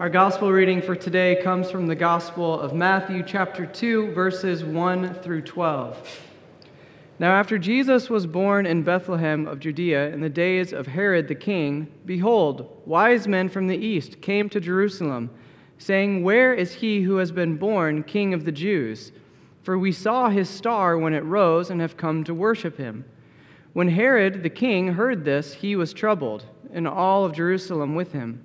Our gospel reading for today comes from the Gospel of Matthew, chapter 2, verses 1 through 12. Now, after Jesus was born in Bethlehem of Judea in the days of Herod the king, behold, wise men from the east came to Jerusalem, saying, Where is he who has been born king of the Jews? For we saw his star when it rose and have come to worship him. When Herod the king heard this, he was troubled, and all of Jerusalem with him.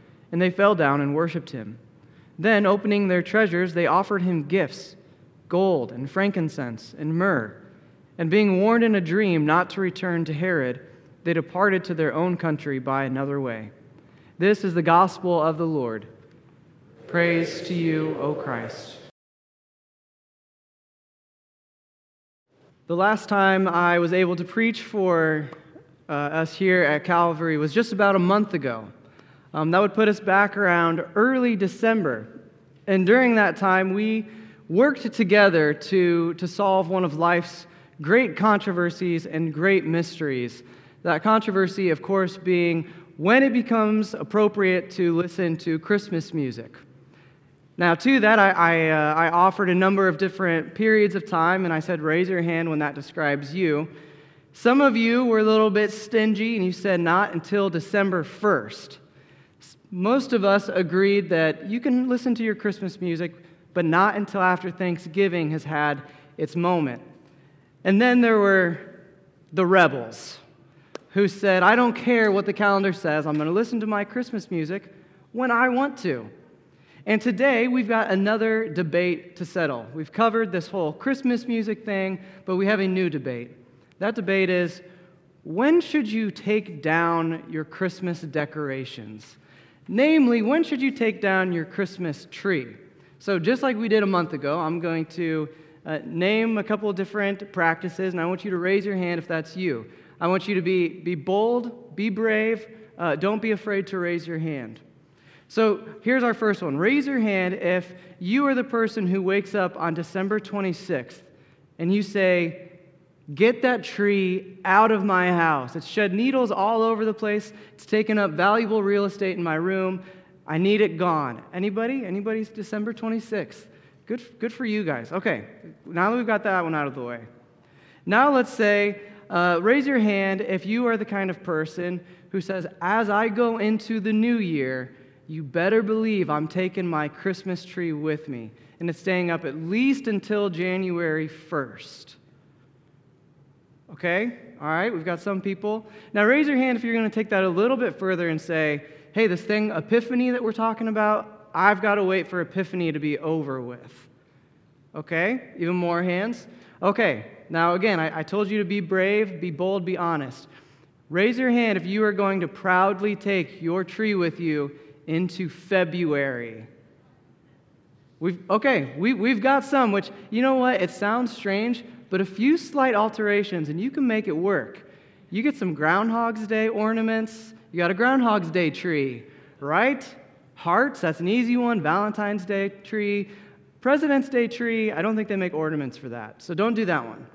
and they fell down and worshipped him. Then, opening their treasures, they offered him gifts gold and frankincense and myrrh. And being warned in a dream not to return to Herod, they departed to their own country by another way. This is the gospel of the Lord. Praise to you, O Christ. The last time I was able to preach for uh, us here at Calvary was just about a month ago. Um, that would put us back around early December. And during that time, we worked together to, to solve one of life's great controversies and great mysteries. That controversy, of course, being when it becomes appropriate to listen to Christmas music. Now, to that, I, I, uh, I, offered a number of different periods of time, and I said, raise your hand when that describes you. Some of you were a little bit stingy, and you said not until December 1st most of us agreed that you can listen to your Christmas music, but not until after Thanksgiving has had its moment. And then there were the rebels who said, I don't care what the calendar says, I'm going to listen to my Christmas music when I want to. And today we've got another debate to settle. We've covered this whole Christmas music thing, but we have a new debate. That debate is when should you take down your Christmas decorations? Namely, when should you take down your Christmas tree? So, just like we did a month ago, I'm going to uh, name a couple of different practices, and I want you to raise your hand if that's you. I want you to be, be bold, be brave, uh, don't be afraid to raise your hand. So, here's our first one raise your hand if you are the person who wakes up on December 26th and you say, Get that tree out of my house. It's shed needles all over the place. It's taken up valuable real estate in my room. I need it gone. Anybody? Anybody's December 26th? Good, good for you guys. Okay, now that we've got that one out of the way. Now let's say, uh, raise your hand if you are the kind of person who says, as I go into the new year, you better believe I'm taking my Christmas tree with me. And it's staying up at least until January 1st. Okay? All right, we've got some people. Now raise your hand if you're going to take that a little bit further and say, hey, this thing, Epiphany, that we're talking about, I've got to wait for Epiphany to be over with. Okay? Even more hands? Okay, now again, I, I told you to be brave, be bold, be honest. Raise your hand if you are going to proudly take your tree with you into February. We've, okay, we, we've got some, which, you know what? It sounds strange, but a few slight alterations and you can make it work. You get some Groundhog's Day ornaments, you got a Groundhog's Day tree, right? Hearts, that's an easy one. Valentine's Day tree. President's Day tree, I don't think they make ornaments for that, so don't do that one.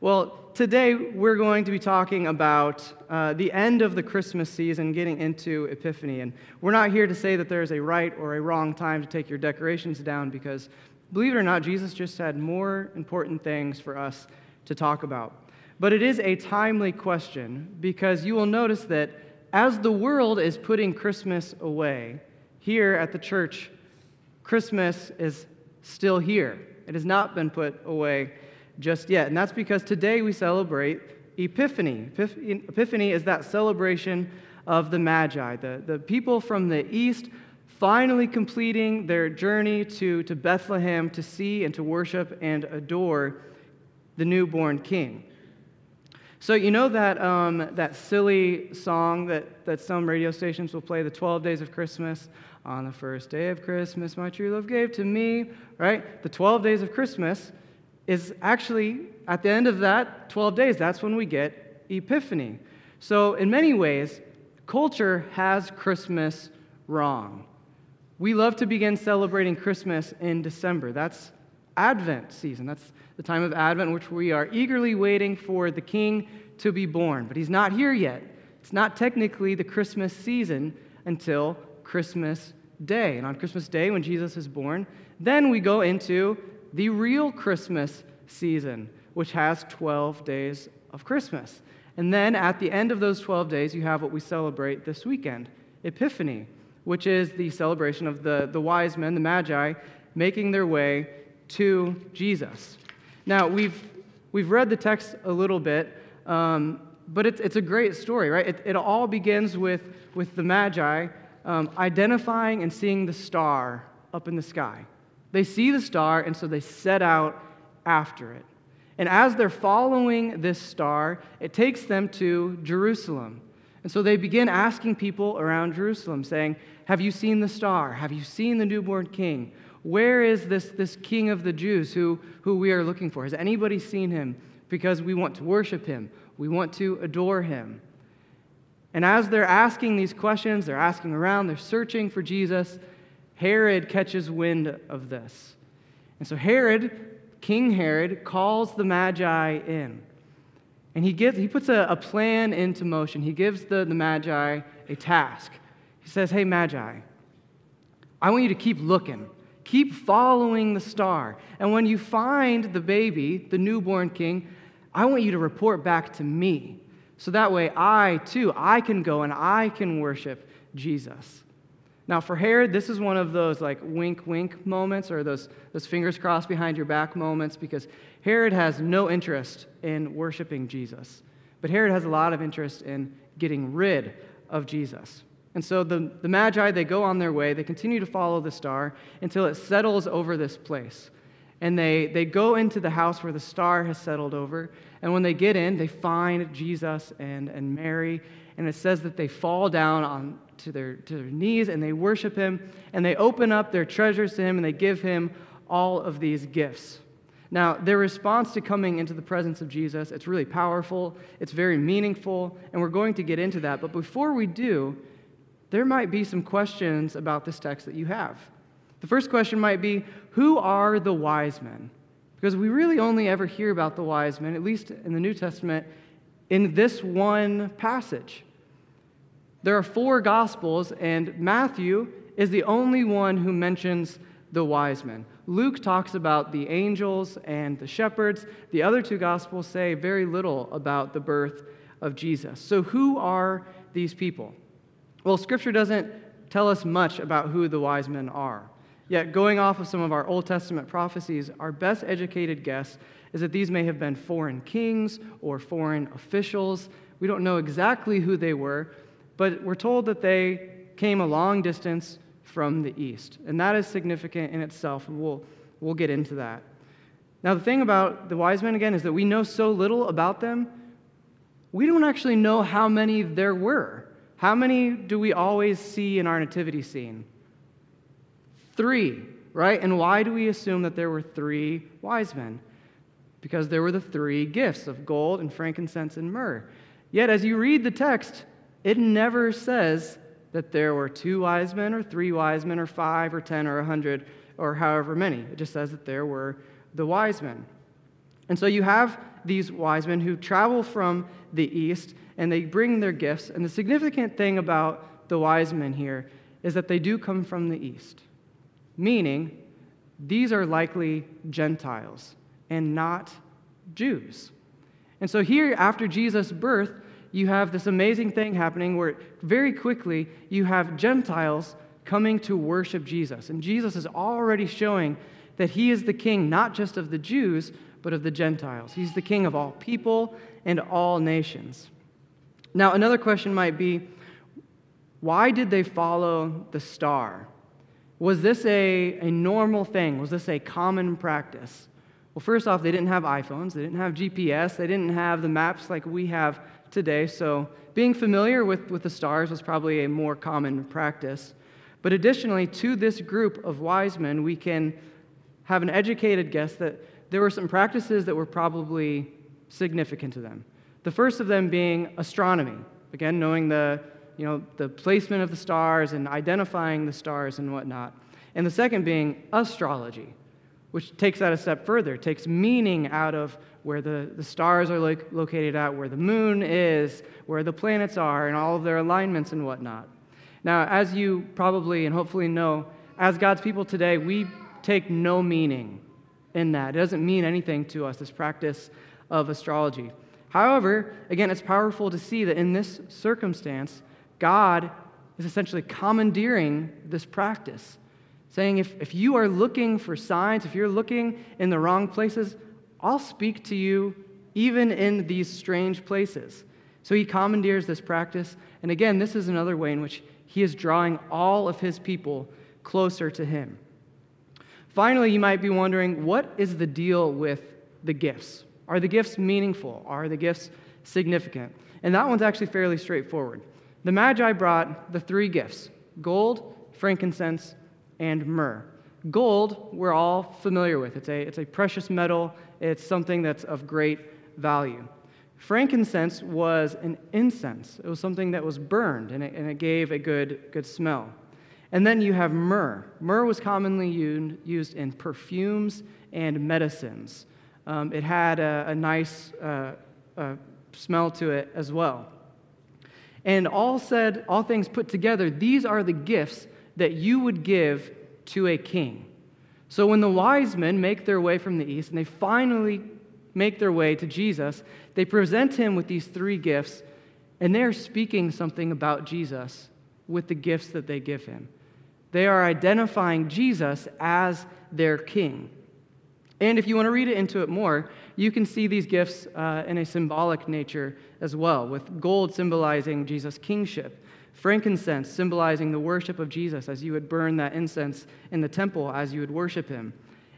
Well, today we're going to be talking about uh, the end of the Christmas season, getting into Epiphany. And we're not here to say that there's a right or a wrong time to take your decorations down because Believe it or not, Jesus just had more important things for us to talk about. But it is a timely question because you will notice that as the world is putting Christmas away, here at the church, Christmas is still here. It has not been put away just yet. And that's because today we celebrate Epiphany. Epiphany is that celebration of the Magi, the, the people from the east finally completing their journey to, to Bethlehem to see and to worship and adore the newborn king. So, you know that, um, that silly song that, that some radio stations will play, the 12 Days of Christmas? On the first day of Christmas, my true love gave to me, right? The 12 Days of Christmas is actually, at the end of that 12 days, that's when we get Epiphany. So, in many ways, culture has Christmas wrong. We love to begin celebrating Christmas in December. That's Advent season. That's the time of Advent in which we are eagerly waiting for the King to be born. But he's not here yet. It's not technically the Christmas season until Christmas Day. And on Christmas Day, when Jesus is born, then we go into the real Christmas season, which has 12 days of Christmas. And then at the end of those 12 days, you have what we celebrate this weekend Epiphany, which is the celebration of the, the wise men, the Magi, making their way to Jesus. Now, we've, we've read the text a little bit, um, but it's, it's a great story, right? It, it all begins with, with the Magi um, identifying and seeing the star up in the sky. They see the star, and so they set out after it. And as they're following this star, it takes them to Jerusalem. And so they begin asking people around Jerusalem, saying, Have you seen the star? Have you seen the newborn king? Where is this, this king of the Jews who, who we are looking for? Has anybody seen him? Because we want to worship him, we want to adore him. And as they're asking these questions, they're asking around, they're searching for Jesus, Herod catches wind of this. And so Herod, King Herod, calls the Magi in. And he, gives, he puts a, a plan into motion. He gives the, the Magi a task. He says, Hey, Magi, I want you to keep looking. Keep following the star. And when you find the baby, the newborn king, I want you to report back to me. So that way I too, I can go and I can worship Jesus. Now, for Herod, this is one of those like wink, wink moments or those, those fingers crossed behind your back moments because Herod has no interest in worshiping Jesus. But Herod has a lot of interest in getting rid of Jesus. And so the, the Magi, they go on their way. They continue to follow the star until it settles over this place. And they, they go into the house where the star has settled over. And when they get in, they find Jesus and, and Mary. And it says that they fall down on, to their, to their knees and they worship him and they open up their treasures to him and they give him all of these gifts. Now, their response to coming into the presence of Jesus, it's really powerful, it's very meaningful, and we're going to get into that. But before we do, there might be some questions about this text that you have. The first question might be Who are the wise men? Because we really only ever hear about the wise men, at least in the New Testament, in this one passage. There are four Gospels, and Matthew is the only one who mentions the wise men. Luke talks about the angels and the shepherds. The other two Gospels say very little about the birth of Jesus. So, who are these people? Well, Scripture doesn't tell us much about who the wise men are. Yet, going off of some of our Old Testament prophecies, our best educated guess is that these may have been foreign kings or foreign officials. We don't know exactly who they were, but we're told that they came a long distance from the east. And that is significant in itself, and we'll, we'll get into that. Now, the thing about the wise men, again, is that we know so little about them, we don't actually know how many there were. How many do we always see in our nativity scene? Three, right? And why do we assume that there were three wise men? Because there were the three gifts of gold and frankincense and myrrh. Yet, as you read the text, it never says that there were two wise men or three wise men or five or ten or a hundred or however many. It just says that there were the wise men. And so you have these wise men who travel from the east and they bring their gifts. And the significant thing about the wise men here is that they do come from the east, meaning these are likely Gentiles and not Jews. And so here, after Jesus' birth, you have this amazing thing happening where very quickly you have Gentiles coming to worship Jesus. And Jesus is already showing that he is the king not just of the Jews, but of the Gentiles. He's the king of all people and all nations. Now, another question might be why did they follow the star? Was this a, a normal thing? Was this a common practice? Well, first off, they didn't have iPhones, they didn't have GPS, they didn't have the maps like we have today, so being familiar with, with the stars was probably a more common practice. But additionally, to this group of wise men, we can have an educated guess that there were some practices that were probably significant to them. The first of them being astronomy. Again, knowing the, you know, the placement of the stars and identifying the stars and whatnot. And the second being astrology, which takes that a step further, takes meaning out of where the, the stars are lo- located at, where the moon is, where the planets are, and all of their alignments and whatnot. Now, as you probably and hopefully know, as God's people today, we take no meaning in that. It doesn't mean anything to us, this practice of astrology. However, again, it's powerful to see that in this circumstance, God is essentially commandeering this practice, saying, if, if you are looking for signs, if you're looking in the wrong places, I'll speak to you even in these strange places. So he commandeers this practice. And again, this is another way in which he is drawing all of his people closer to him. Finally, you might be wondering what is the deal with the gifts? Are the gifts meaningful? Are the gifts significant? And that one's actually fairly straightforward. The Magi brought the three gifts gold, frankincense, and myrrh. Gold, we're all familiar with. It's a, it's a precious metal, it's something that's of great value. Frankincense was an incense, it was something that was burned, and it, and it gave a good, good smell. And then you have myrrh. Myrrh was commonly used in perfumes and medicines. Um, it had a, a nice uh, uh, smell to it as well. And all said, all things put together, these are the gifts that you would give to a king. So when the wise men make their way from the east and they finally make their way to Jesus, they present him with these three gifts, and they're speaking something about Jesus with the gifts that they give him. They are identifying Jesus as their king. And if you want to read it into it more, you can see these gifts uh, in a symbolic nature as well, with gold symbolizing Jesus' kingship, frankincense symbolizing the worship of Jesus as you would burn that incense in the temple as you would worship him,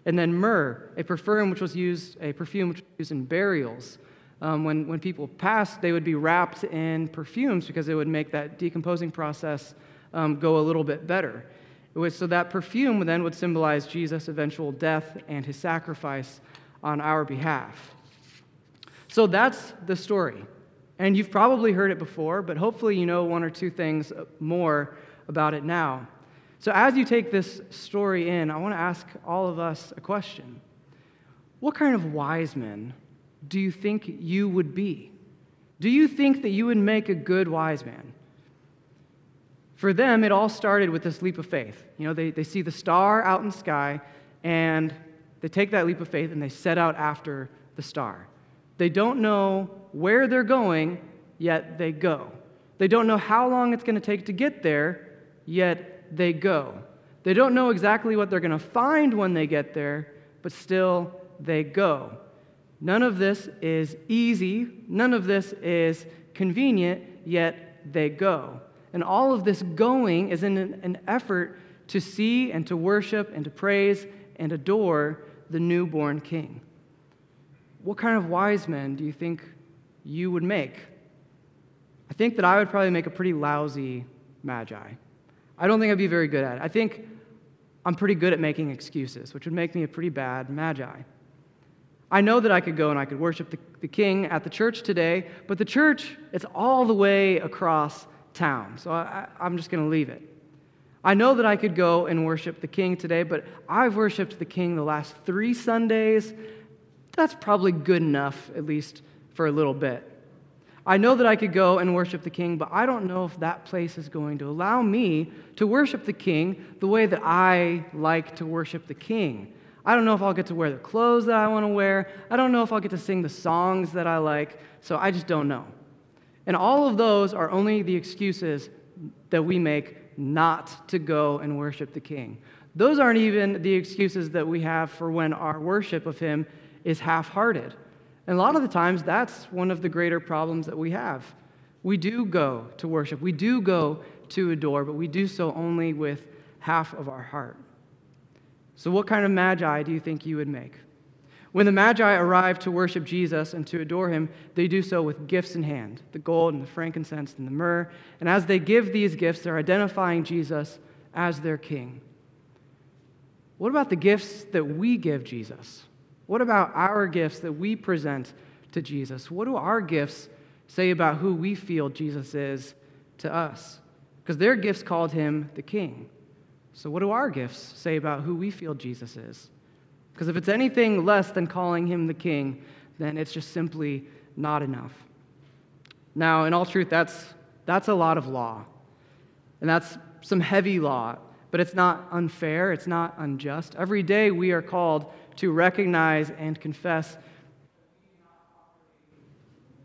and then myrrh, a perfume which was used, a perfume which was used in burials. Um, when, when people passed, they would be wrapped in perfumes because it would make that decomposing process um, go a little bit better. Was, so that perfume then would symbolize Jesus' eventual death and his sacrifice on our behalf. So that's the story. And you've probably heard it before, but hopefully you know one or two things more about it now. So as you take this story in, I want to ask all of us a question What kind of wise men do you think you would be? Do you think that you would make a good wise man? For them, it all started with this leap of faith. You know, they, they see the star out in the sky, and they take that leap of faith and they set out after the star. They don't know where they're going, yet they go. They don't know how long it's going to take to get there, yet they go. They don't know exactly what they're going to find when they get there, but still they go. None of this is easy, none of this is convenient, yet they go. And all of this going is in an effort to see and to worship and to praise and adore the newborn king. What kind of wise men do you think you would make? I think that I would probably make a pretty lousy magi. I don't think I'd be very good at it. I think I'm pretty good at making excuses, which would make me a pretty bad magi. I know that I could go and I could worship the, the king at the church today, but the church, it's all the way across town. So I, am just going to leave it. I know that I could go and worship the King today, but I've worshiped the King the last three Sundays. That's probably good enough, at least for a little bit. I know that I could go and worship the King, but I don't know if that place is going to allow me to worship the King the way that I like to worship the King. I don't know if I'll get to wear the clothes that I want to wear. I don't know if I'll get to sing the songs that I like. So I just don't know. And all of those are only the excuses that we make not to go and worship the king. Those aren't even the excuses that we have for when our worship of him is half hearted. And a lot of the times, that's one of the greater problems that we have. We do go to worship, we do go to adore, but we do so only with half of our heart. So, what kind of magi do you think you would make? When the Magi arrive to worship Jesus and to adore him, they do so with gifts in hand the gold and the frankincense and the myrrh. And as they give these gifts, they're identifying Jesus as their king. What about the gifts that we give Jesus? What about our gifts that we present to Jesus? What do our gifts say about who we feel Jesus is to us? Because their gifts called him the king. So, what do our gifts say about who we feel Jesus is? Because if it's anything less than calling him the king, then it's just simply not enough. Now, in all truth, that's, that's a lot of law. And that's some heavy law, but it's not unfair, it's not unjust. Every day we are called to recognize and confess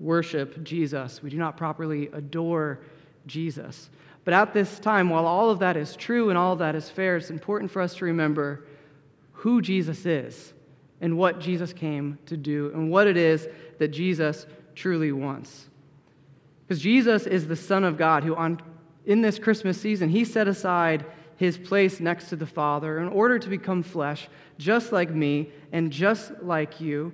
worship Jesus. We do not properly adore Jesus. But at this time, while all of that is true and all of that is fair, it's important for us to remember who Jesus is and what Jesus came to do and what it is that Jesus truly wants. Because Jesus is the Son of God who, on, in this Christmas season, he set aside his place next to the Father in order to become flesh, just like me and just like you.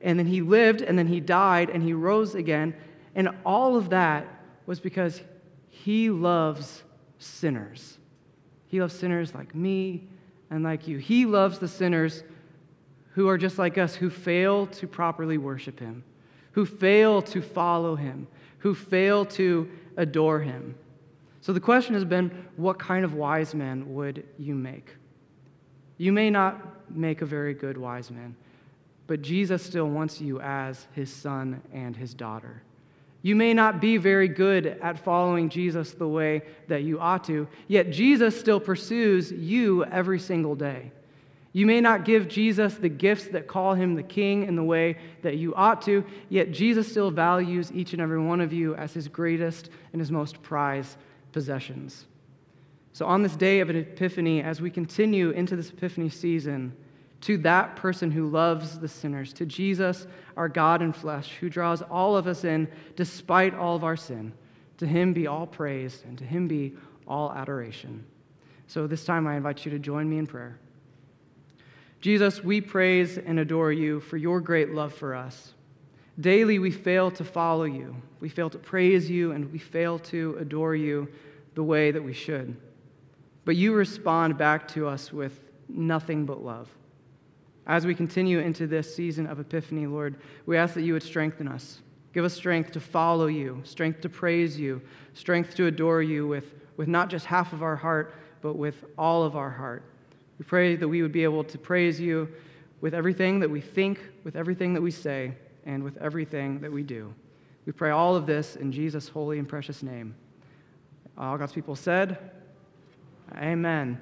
And then he lived, and then he died, and he rose again. And all of that was because he loves sinners. He loves sinners like me and like you. He loves the sinners who are just like us, who fail to properly worship him, who fail to follow him, who fail to adore him. So the question has been what kind of wise man would you make? You may not make a very good wise man, but Jesus still wants you as his son and his daughter. You may not be very good at following Jesus the way that you ought to, yet Jesus still pursues you every single day. You may not give Jesus the gifts that call him the king in the way that you ought to, yet Jesus still values each and every one of you as his greatest and his most prized possessions. So, on this day of an Epiphany, as we continue into this Epiphany season, to that person who loves the sinners, to Jesus, our God in flesh, who draws all of us in despite all of our sin. To him be all praise, and to him be all adoration. So this time I invite you to join me in prayer. Jesus, we praise and adore you for your great love for us. Daily we fail to follow you, we fail to praise you, and we fail to adore you the way that we should. But you respond back to us with nothing but love. As we continue into this season of Epiphany, Lord, we ask that you would strengthen us. Give us strength to follow you, strength to praise you, strength to adore you with, with not just half of our heart, but with all of our heart. We pray that we would be able to praise you with everything that we think, with everything that we say, and with everything that we do. We pray all of this in Jesus' holy and precious name. All God's people said, Amen.